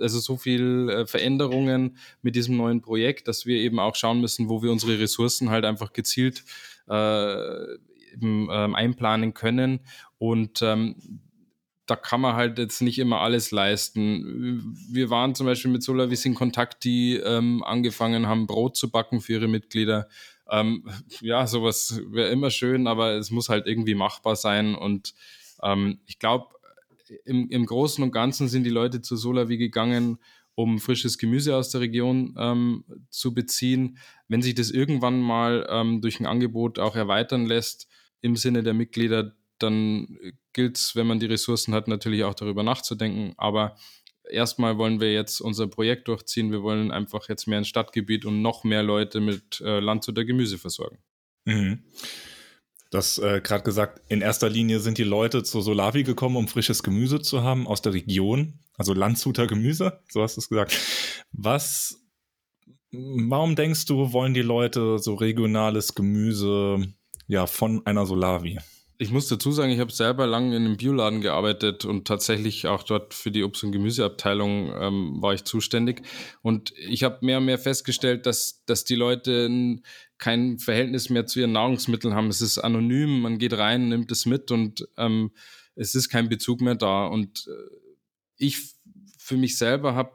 also so viel äh, Veränderungen mit diesem neuen Projekt, dass wir eben auch schauen müssen, wo wir unsere Ressourcen halt einfach gezielt äh, eben, ähm, einplanen können. Und ähm, da kann man halt jetzt nicht immer alles leisten. Wir waren zum Beispiel mit Solavis in Kontakt, die ähm, angefangen haben, Brot zu backen für ihre Mitglieder. Ähm, ja, sowas wäre immer schön, aber es muss halt irgendwie machbar sein. Und ähm, ich glaube, im, im Großen und Ganzen sind die Leute zu Solavi gegangen, um frisches Gemüse aus der Region ähm, zu beziehen. Wenn sich das irgendwann mal ähm, durch ein Angebot auch erweitern lässt, im Sinne der Mitglieder, dann gilt es, wenn man die Ressourcen hat, natürlich auch darüber nachzudenken. Aber erstmal wollen wir jetzt unser Projekt durchziehen. Wir wollen einfach jetzt mehr ein Stadtgebiet und noch mehr Leute mit äh, Land oder Gemüse versorgen. Mhm. Das äh, gerade gesagt, in erster Linie sind die Leute zur Solavi gekommen, um frisches Gemüse zu haben aus der Region, also Landshuter Gemüse, so hast du es gesagt. Was, warum denkst du, wollen die Leute so regionales Gemüse ja von einer Solavi? Ich muss dazu sagen, ich habe selber lange in einem Bioladen gearbeitet und tatsächlich auch dort für die Obst- und Gemüseabteilung ähm, war ich zuständig. Und ich habe mehr und mehr festgestellt, dass, dass die Leute kein Verhältnis mehr zu ihren Nahrungsmitteln haben. Es ist anonym, man geht rein, nimmt es mit und ähm, es ist kein Bezug mehr da. Und äh, ich für mich selber habe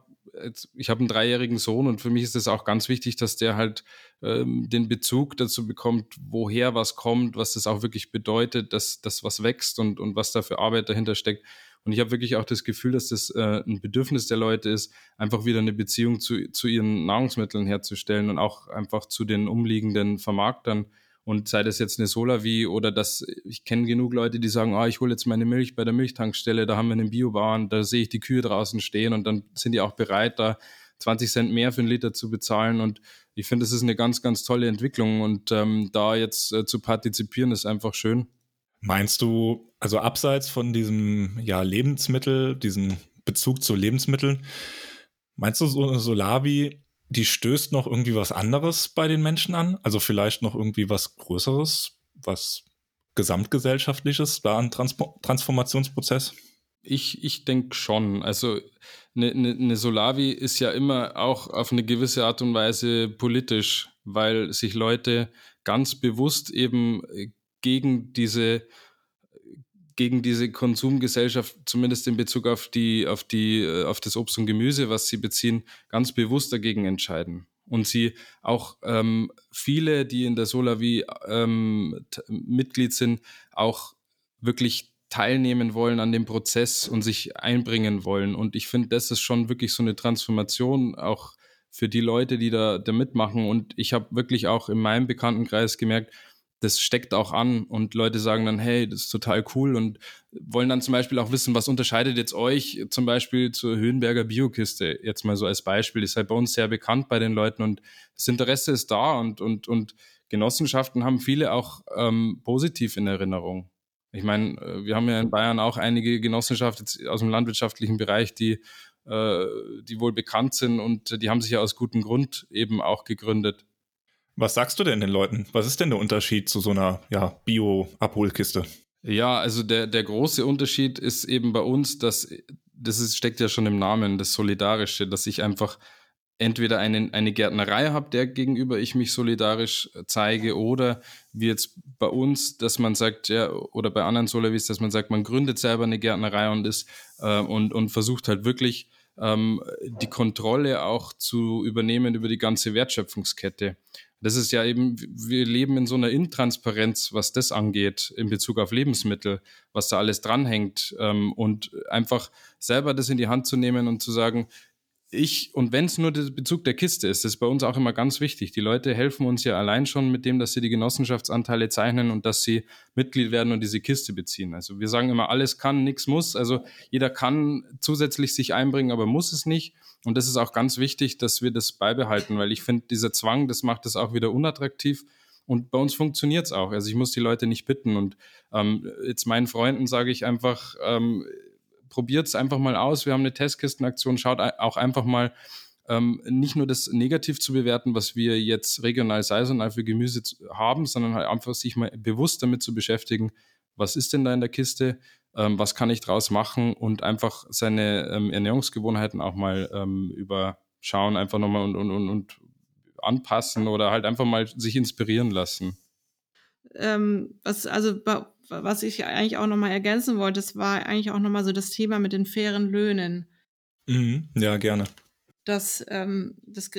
ich habe einen dreijährigen Sohn und für mich ist es auch ganz wichtig, dass der halt ähm, den Bezug dazu bekommt, woher was kommt, was das auch wirklich bedeutet, dass das was wächst und, und was da für Arbeit dahinter steckt. Und ich habe wirklich auch das Gefühl, dass das äh, ein Bedürfnis der Leute ist, einfach wieder eine Beziehung zu, zu ihren Nahrungsmitteln herzustellen und auch einfach zu den umliegenden Vermarktern und sei das jetzt eine Solavi oder das, ich kenne genug Leute, die sagen, ah, ich hole jetzt meine Milch bei der Milchtankstelle, da haben wir einen Biobauern, da sehe ich die Kühe draußen stehen und dann sind die auch bereit, da 20 Cent mehr für einen Liter zu bezahlen. Und ich finde, das ist eine ganz, ganz tolle Entwicklung. Und ähm, da jetzt äh, zu partizipieren, ist einfach schön. Meinst du, also abseits von diesem ja, Lebensmittel, diesen Bezug zu Lebensmitteln, meinst du, so eine Solavi die stößt noch irgendwie was anderes bei den Menschen an? Also vielleicht noch irgendwie was Größeres, was gesamtgesellschaftliches, da Transpo Transformationsprozess? Ich, ich denke schon. Also eine, eine, eine Solavi ist ja immer auch auf eine gewisse Art und Weise politisch, weil sich Leute ganz bewusst eben gegen diese gegen diese Konsumgesellschaft, zumindest in Bezug auf die, auf die, äh, auf das Obst und Gemüse, was sie beziehen, ganz bewusst dagegen entscheiden. Und sie auch ähm, viele, die in der Solavi ähm, Mitglied sind, auch wirklich teilnehmen wollen an dem Prozess und sich einbringen wollen. Und ich finde, das ist schon wirklich so eine Transformation auch für die Leute, die da, da mitmachen. Und ich habe wirklich auch in meinem Bekanntenkreis gemerkt, das steckt auch an und Leute sagen dann, hey, das ist total cool und wollen dann zum Beispiel auch wissen, was unterscheidet jetzt euch zum Beispiel zur Höhenberger Biokiste, jetzt mal so als Beispiel, ist halt bei uns sehr bekannt bei den Leuten und das Interesse ist da und, und, und Genossenschaften haben viele auch ähm, positiv in Erinnerung. Ich meine, äh, wir haben ja in Bayern auch einige Genossenschaften aus dem landwirtschaftlichen Bereich, die, äh, die wohl bekannt sind und die haben sich ja aus gutem Grund eben auch gegründet. Was sagst du denn den Leuten? Was ist denn der Unterschied zu so einer ja, Bio-Abholkiste? Ja, also der, der große Unterschied ist eben bei uns, dass das ist, steckt ja schon im Namen, das Solidarische, dass ich einfach entweder eine, eine Gärtnerei habe, der gegenüber ich mich solidarisch zeige, oder wie jetzt bei uns, dass man sagt, ja, oder bei anderen Solavis, dass man sagt, man gründet selber eine Gärtnerei und ist äh, und, und versucht halt wirklich ähm, die Kontrolle auch zu übernehmen über die ganze Wertschöpfungskette. Das ist ja eben, wir leben in so einer Intransparenz, was das angeht, in Bezug auf Lebensmittel, was da alles dranhängt. Ähm, und einfach selber das in die Hand zu nehmen und zu sagen, ich, und wenn es nur der Bezug der Kiste ist, das ist bei uns auch immer ganz wichtig. Die Leute helfen uns ja allein schon mit dem, dass sie die Genossenschaftsanteile zeichnen und dass sie Mitglied werden und diese Kiste beziehen. Also wir sagen immer, alles kann, nichts muss. Also jeder kann zusätzlich sich einbringen, aber muss es nicht. Und das ist auch ganz wichtig, dass wir das beibehalten, weil ich finde, dieser Zwang, das macht es auch wieder unattraktiv. Und bei uns funktioniert es auch. Also ich muss die Leute nicht bitten. Und ähm, jetzt meinen Freunden sage ich einfach, ähm, probiert es einfach mal aus. Wir haben eine Testkistenaktion. Schaut auch einfach mal, ähm, nicht nur das negativ zu bewerten, was wir jetzt regional saisonal für Gemüse haben, sondern halt einfach sich mal bewusst damit zu beschäftigen, was ist denn da in der Kiste, ähm, was kann ich draus machen und einfach seine ähm, Ernährungsgewohnheiten auch mal ähm, überschauen, einfach nochmal und, und, und, und anpassen oder halt einfach mal sich inspirieren lassen. Ähm, was, also was ich eigentlich auch nochmal ergänzen wollte, das war eigentlich auch nochmal so das Thema mit den fairen Löhnen. Mhm, ja, gerne. Das, ähm, das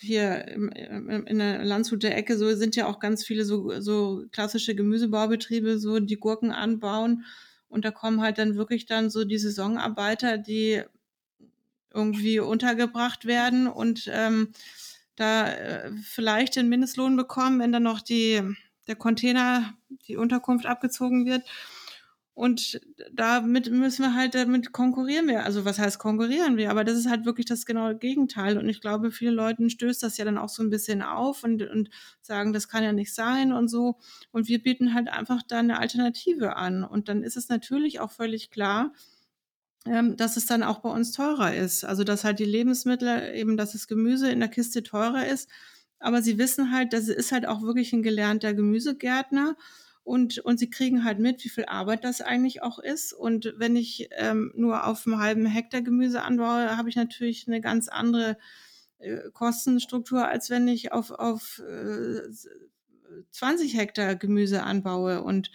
hier in der Landshuter Ecke so sind ja auch ganz viele so, so klassische Gemüsebaubetriebe, so die Gurken anbauen. Und da kommen halt dann wirklich dann so die Saisonarbeiter, die irgendwie untergebracht werden und ähm, da äh, vielleicht den Mindestlohn bekommen, wenn dann noch die der Container, die Unterkunft abgezogen wird. Und damit müssen wir halt, damit konkurrieren wir. Also was heißt konkurrieren wir? Aber das ist halt wirklich das genaue Gegenteil. Und ich glaube, viele Leuten stößt das ja dann auch so ein bisschen auf und, und sagen, das kann ja nicht sein und so. Und wir bieten halt einfach da eine Alternative an. Und dann ist es natürlich auch völlig klar, ähm, dass es dann auch bei uns teurer ist. Also dass halt die Lebensmittel, eben dass das Gemüse in der Kiste teurer ist aber sie wissen halt, das ist halt auch wirklich ein gelernter Gemüsegärtner und, und sie kriegen halt mit, wie viel Arbeit das eigentlich auch ist. Und wenn ich ähm, nur auf einem halben Hektar Gemüse anbaue, habe ich natürlich eine ganz andere äh, Kostenstruktur, als wenn ich auf, auf äh, 20 Hektar Gemüse anbaue. Und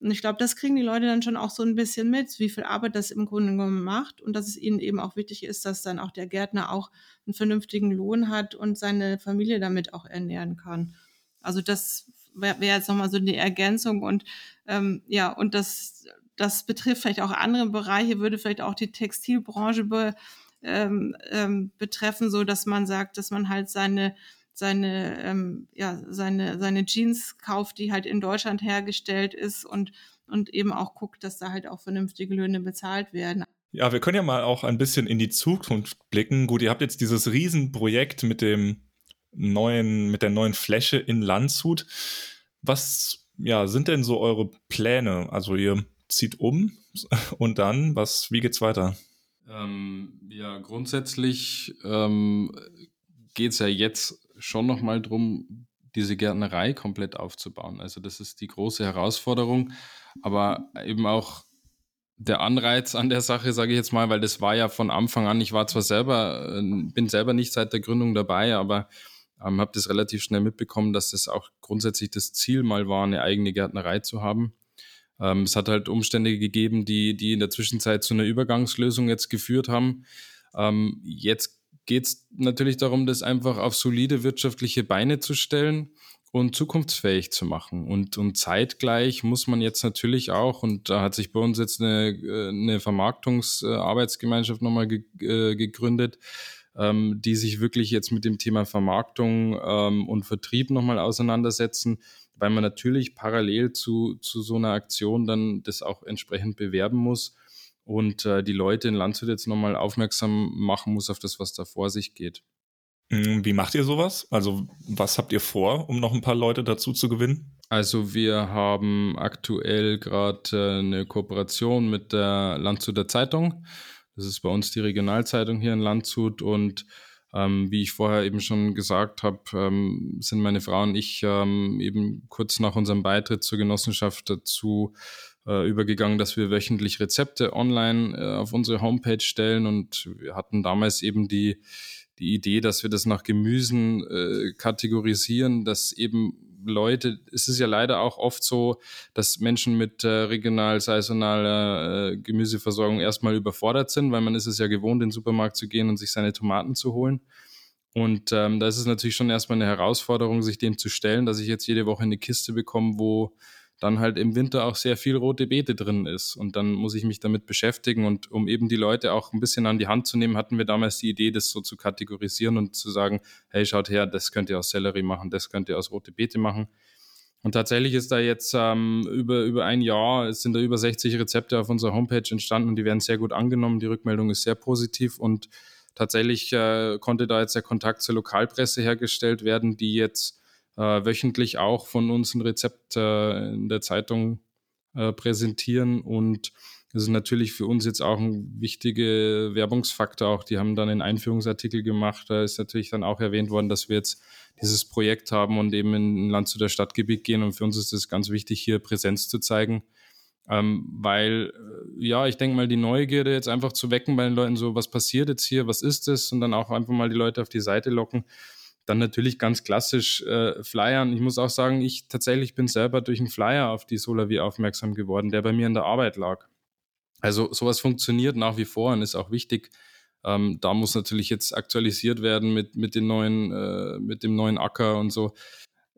und ich glaube, das kriegen die Leute dann schon auch so ein bisschen mit, wie viel Arbeit das im Grunde genommen macht und dass es ihnen eben auch wichtig ist, dass dann auch der Gärtner auch einen vernünftigen Lohn hat und seine Familie damit auch ernähren kann. Also das wäre wär jetzt nochmal so eine Ergänzung und ähm, ja, und das, das betrifft vielleicht auch andere Bereiche, würde vielleicht auch die Textilbranche be, ähm, ähm, betreffen, so dass man sagt, dass man halt seine seine, ähm, ja, seine, seine Jeans kauft, die halt in Deutschland hergestellt ist und, und eben auch guckt, dass da halt auch vernünftige Löhne bezahlt werden. Ja, wir können ja mal auch ein bisschen in die Zukunft blicken. Gut, ihr habt jetzt dieses Riesenprojekt mit dem neuen, mit der neuen Fläche in Landshut. Was, ja, sind denn so eure Pläne? Also ihr zieht um und dann, was, wie geht's weiter? Ähm, ja, grundsätzlich ähm, geht es ja jetzt schon nochmal darum, diese Gärtnerei komplett aufzubauen. Also das ist die große Herausforderung, aber eben auch der Anreiz an der Sache, sage ich jetzt mal, weil das war ja von Anfang an, ich war zwar selber, äh, bin selber nicht seit der Gründung dabei, aber ähm, habe das relativ schnell mitbekommen, dass das auch grundsätzlich das Ziel mal war, eine eigene Gärtnerei zu haben. Ähm, es hat halt Umstände gegeben, die, die in der Zwischenzeit zu einer Übergangslösung jetzt geführt haben. Ähm, jetzt geht es natürlich darum, das einfach auf solide wirtschaftliche Beine zu stellen und zukunftsfähig zu machen. Und, und zeitgleich muss man jetzt natürlich auch, und da hat sich bei uns jetzt eine, äh, eine Vermarktungsarbeitsgemeinschaft nochmal äh, gegründet, ähm, die sich wirklich jetzt mit dem Thema Vermarktung ähm, und Vertrieb nochmal auseinandersetzen, weil man natürlich parallel zu, zu so einer Aktion dann das auch entsprechend bewerben muss und äh, die Leute in Landshut jetzt nochmal aufmerksam machen muss auf das, was da vor sich geht. Hm, wie macht ihr sowas? Also was habt ihr vor, um noch ein paar Leute dazu zu gewinnen? Also wir haben aktuell gerade äh, eine Kooperation mit der Landshuter Zeitung. Das ist bei uns die Regionalzeitung hier in Landshut und ähm, wie ich vorher eben schon gesagt habe, ähm, sind meine Frau und ich ähm, eben kurz nach unserem Beitritt zur Genossenschaft dazu äh, übergegangen, dass wir wöchentlich Rezepte online äh, auf unsere Homepage stellen und wir hatten damals eben die, die Idee, dass wir das nach Gemüsen äh, kategorisieren, dass eben Leute, es ist ja leider auch oft so, dass Menschen mit äh, regional saisonaler äh, Gemüseversorgung erstmal überfordert sind, weil man ist es ja gewohnt, in den Supermarkt zu gehen und sich seine Tomaten zu holen. Und ähm, da ist es natürlich schon erstmal eine Herausforderung, sich dem zu stellen, dass ich jetzt jede Woche eine Kiste bekomme, wo dann halt im Winter auch sehr viel rote Beete drin ist. Und dann muss ich mich damit beschäftigen. Und um eben die Leute auch ein bisschen an die Hand zu nehmen, hatten wir damals die Idee, das so zu kategorisieren und zu sagen, hey, schaut her, das könnt ihr aus Sellerie machen, das könnt ihr aus rote Beete machen. Und tatsächlich ist da jetzt ähm, über, über ein Jahr, es sind da über 60 Rezepte auf unserer Homepage entstanden und die werden sehr gut angenommen. Die Rückmeldung ist sehr positiv und tatsächlich äh, konnte da jetzt der Kontakt zur Lokalpresse hergestellt werden, die jetzt äh, wöchentlich auch von uns ein Rezept äh, in der Zeitung äh, präsentieren und das ist natürlich für uns jetzt auch ein wichtiger Werbungsfaktor. Auch die haben dann einen Einführungsartikel gemacht. Da ist natürlich dann auch erwähnt worden, dass wir jetzt dieses Projekt haben und eben in Land zu der Stadtgebiet gehen. Und für uns ist es ganz wichtig, hier Präsenz zu zeigen. Ähm, weil, äh, ja, ich denke mal, die Neugierde jetzt einfach zu wecken bei den Leuten, so, was passiert jetzt hier, was ist das? Und dann auch einfach mal die Leute auf die Seite locken. Dann natürlich ganz klassisch äh, Flyern. Ich muss auch sagen, ich tatsächlich bin selber durch einen Flyer auf die Solavi aufmerksam geworden, der bei mir in der Arbeit lag. Also sowas funktioniert nach wie vor und ist auch wichtig. Ähm, da muss natürlich jetzt aktualisiert werden mit, mit, den neuen, äh, mit dem neuen Acker und so.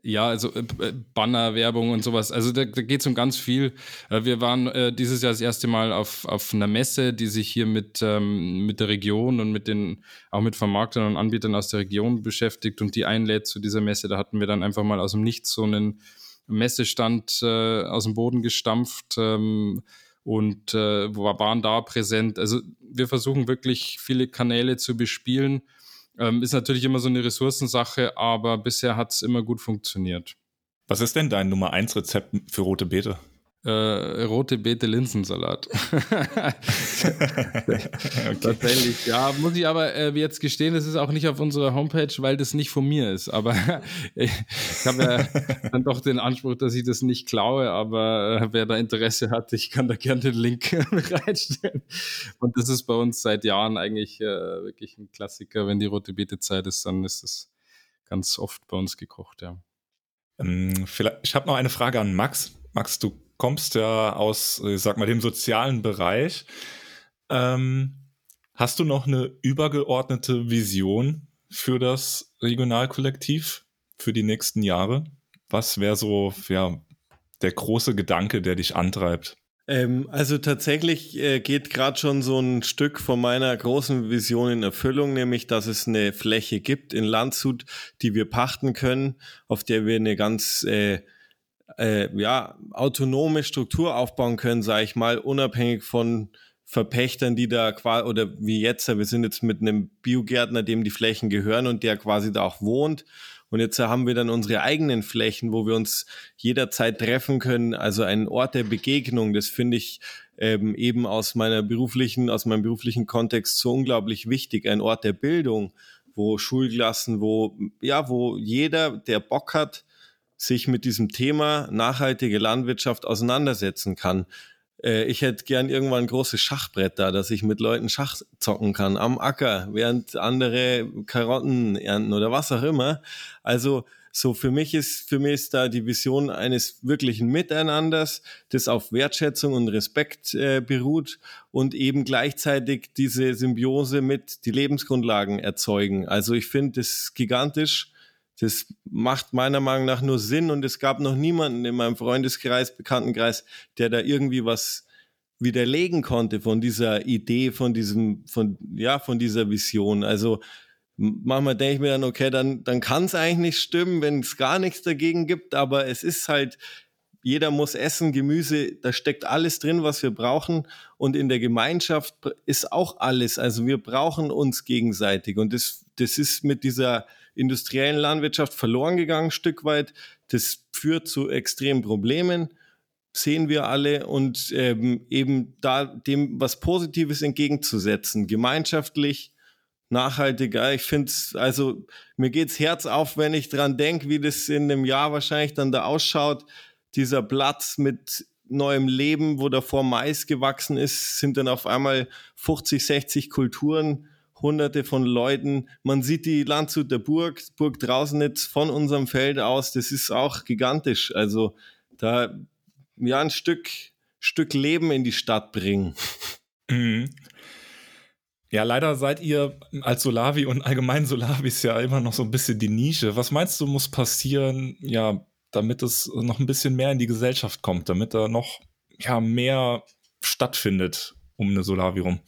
Ja, also äh, äh Bannerwerbung und sowas. Also da, da geht es um ganz viel. Äh, wir waren äh, dieses Jahr das erste Mal auf, auf einer Messe, die sich hier mit, ähm, mit der Region und mit den, auch mit Vermarktern und Anbietern aus der Region beschäftigt und die einlädt zu dieser Messe. Da hatten wir dann einfach mal aus dem Nichts so einen Messestand äh, aus dem Boden gestampft ähm, und waren da präsent. Also wir versuchen wirklich viele Kanäle zu bespielen ähm, ist natürlich immer so eine Ressourcensache, aber bisher hat es immer gut funktioniert. Was ist denn dein Nummer 1 Rezept für rote Beete? Äh, rote Beete Linsensalat. okay. Tatsächlich, ja, muss ich aber äh, jetzt gestehen, das ist auch nicht auf unserer Homepage, weil das nicht von mir ist. Aber ich habe ja dann doch den Anspruch, dass ich das nicht klaue, aber äh, wer da Interesse hat, ich kann da gerne den Link bereitstellen. Und das ist bei uns seit Jahren eigentlich äh, wirklich ein Klassiker. Wenn die rote Beete Zeit ist, dann ist es ganz oft bei uns gekocht, ja. Ähm, ich habe noch eine Frage an Max. Max, du kommst ja aus, ich sag mal, dem sozialen Bereich. Ähm, hast du noch eine übergeordnete Vision für das Regionalkollektiv für die nächsten Jahre? Was wäre so ja, der große Gedanke, der dich antreibt? Ähm, also tatsächlich äh, geht gerade schon so ein Stück von meiner großen Vision in Erfüllung, nämlich dass es eine Fläche gibt in Landshut, die wir pachten können, auf der wir eine ganz äh, äh, ja, autonome Struktur aufbauen können, sage ich mal, unabhängig von Verpächtern, die da quasi, oder wie jetzt, wir sind jetzt mit einem Biogärtner, dem die Flächen gehören und der quasi da auch wohnt. Und jetzt haben wir dann unsere eigenen Flächen, wo wir uns jederzeit treffen können. Also ein Ort der Begegnung, das finde ich ähm, eben aus meiner beruflichen, aus meinem beruflichen Kontext so unglaublich wichtig. Ein Ort der Bildung, wo Schulklassen, wo, ja, wo jeder, der Bock hat, sich mit diesem Thema nachhaltige Landwirtschaft auseinandersetzen kann. Äh, ich hätte gern irgendwann ein großes Schachbrett da, dass ich mit Leuten Schach zocken kann am Acker, während andere Karotten ernten oder was auch immer. Also so für mich ist für mich ist da die Vision eines wirklichen Miteinanders, das auf Wertschätzung und Respekt äh, beruht und eben gleichzeitig diese Symbiose mit die Lebensgrundlagen erzeugen. Also ich finde das gigantisch das macht meiner Meinung nach nur Sinn und es gab noch niemanden in meinem Freundeskreis, Bekanntenkreis, der da irgendwie was widerlegen konnte von dieser Idee, von diesem, von, ja, von dieser Vision. Also manchmal denke ich mir dann, okay, dann, dann kann es eigentlich nicht stimmen, wenn es gar nichts dagegen gibt, aber es ist halt jeder muss essen, Gemüse, da steckt alles drin, was wir brauchen. Und in der Gemeinschaft ist auch alles. Also wir brauchen uns gegenseitig. Und das, das ist mit dieser industriellen Landwirtschaft verloren gegangen, ein Stück weit. Das führt zu extremen Problemen, sehen wir alle. Und ähm, eben da dem was Positives entgegenzusetzen, gemeinschaftlich, nachhaltiger. Ich finde es, also mir geht's Herz auf, wenn ich dran denke, wie das in einem Jahr wahrscheinlich dann da ausschaut dieser Platz mit neuem Leben, wo davor Mais gewachsen ist, sind dann auf einmal 50, 60 Kulturen, hunderte von Leuten. Man sieht die Landshuter Burg, Burg draußen jetzt von unserem Feld aus, das ist auch gigantisch. Also da ja ein Stück, Stück Leben in die Stadt bringen. Mhm. Ja, leider seid ihr als Solavi und allgemein Solavis ja immer noch so ein bisschen die Nische. Was meinst du, muss passieren, ja, damit es noch ein bisschen mehr in die Gesellschaft kommt, damit da noch ja, mehr stattfindet um eine Solavi rum.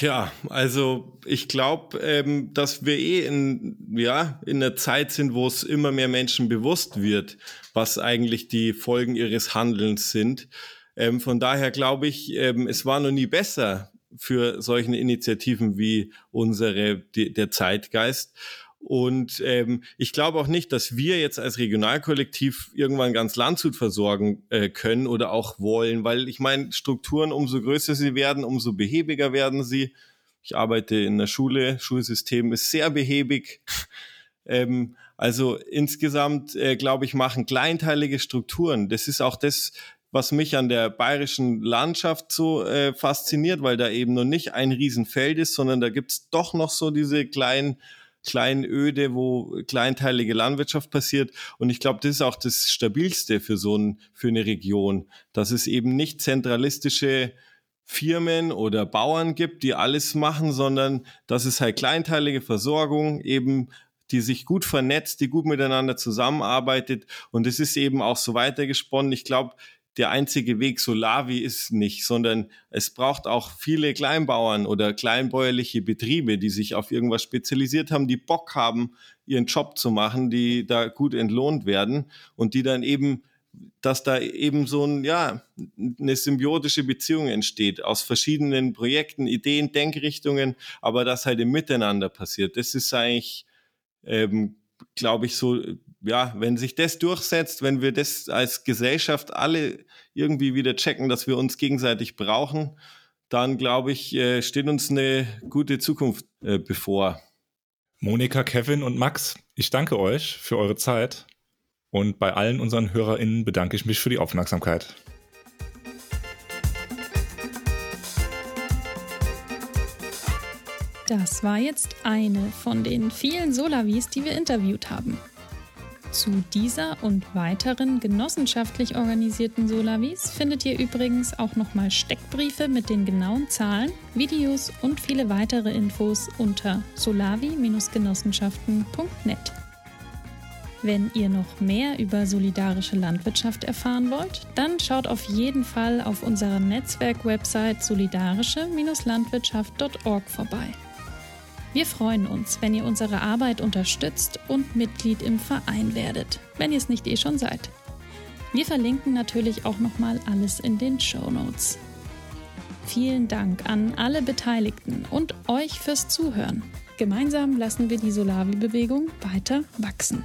Ja, also ich glaube, ähm, dass wir eh in, ja, in einer Zeit sind, wo es immer mehr Menschen bewusst wird, was eigentlich die Folgen ihres Handelns sind. Ähm, von daher glaube ich, ähm, es war noch nie besser für solche Initiativen wie unsere, die, der Zeitgeist. Und ähm, ich glaube auch nicht, dass wir jetzt als Regionalkollektiv irgendwann ganz Landshut versorgen äh, können oder auch wollen, weil ich meine, Strukturen, umso größer sie werden, umso behäbiger werden sie. Ich arbeite in der Schule, Schulsystem ist sehr behäbig. ähm, also insgesamt, äh, glaube ich, machen kleinteilige Strukturen. Das ist auch das, was mich an der bayerischen Landschaft so äh, fasziniert, weil da eben noch nicht ein Riesenfeld ist, sondern da gibt's doch noch so diese kleinen Kleinöde, wo kleinteilige Landwirtschaft passiert. Und ich glaube, das ist auch das Stabilste für so ein, für eine Region, dass es eben nicht zentralistische Firmen oder Bauern gibt, die alles machen, sondern dass es halt kleinteilige Versorgung eben die sich gut vernetzt, die gut miteinander zusammenarbeitet. Und es ist eben auch so weitergesponnen. Ich glaube, der einzige Weg Solavi ist nicht, sondern es braucht auch viele Kleinbauern oder kleinbäuerliche Betriebe, die sich auf irgendwas spezialisiert haben, die Bock haben, ihren Job zu machen, die da gut entlohnt werden und die dann eben dass da eben so ein, ja, eine symbiotische Beziehung entsteht aus verschiedenen Projekten, Ideen, Denkrichtungen, aber das halt im Miteinander passiert. Das ist eigentlich, ähm, glaube ich, so ja, wenn sich das durchsetzt, wenn wir das als Gesellschaft alle irgendwie wieder checken, dass wir uns gegenseitig brauchen, dann glaube ich, äh, steht uns eine gute Zukunft äh, bevor. Monika, Kevin und Max, ich danke euch für eure Zeit und bei allen unseren HörerInnen bedanke ich mich für die Aufmerksamkeit. Das war jetzt eine von den vielen Solavis, die wir interviewt haben. Zu dieser und weiteren genossenschaftlich organisierten Solavis findet ihr übrigens auch nochmal Steckbriefe mit den genauen Zahlen, Videos und viele weitere Infos unter solavi-genossenschaften.net. Wenn ihr noch mehr über solidarische Landwirtschaft erfahren wollt, dann schaut auf jeden Fall auf unserer Netzwerk-Website solidarische-landwirtschaft.org vorbei. Wir freuen uns, wenn ihr unsere Arbeit unterstützt und Mitglied im Verein werdet, wenn ihr es nicht eh schon seid. Wir verlinken natürlich auch nochmal alles in den Show Notes. Vielen Dank an alle Beteiligten und euch fürs Zuhören. Gemeinsam lassen wir die Solavi-Bewegung weiter wachsen.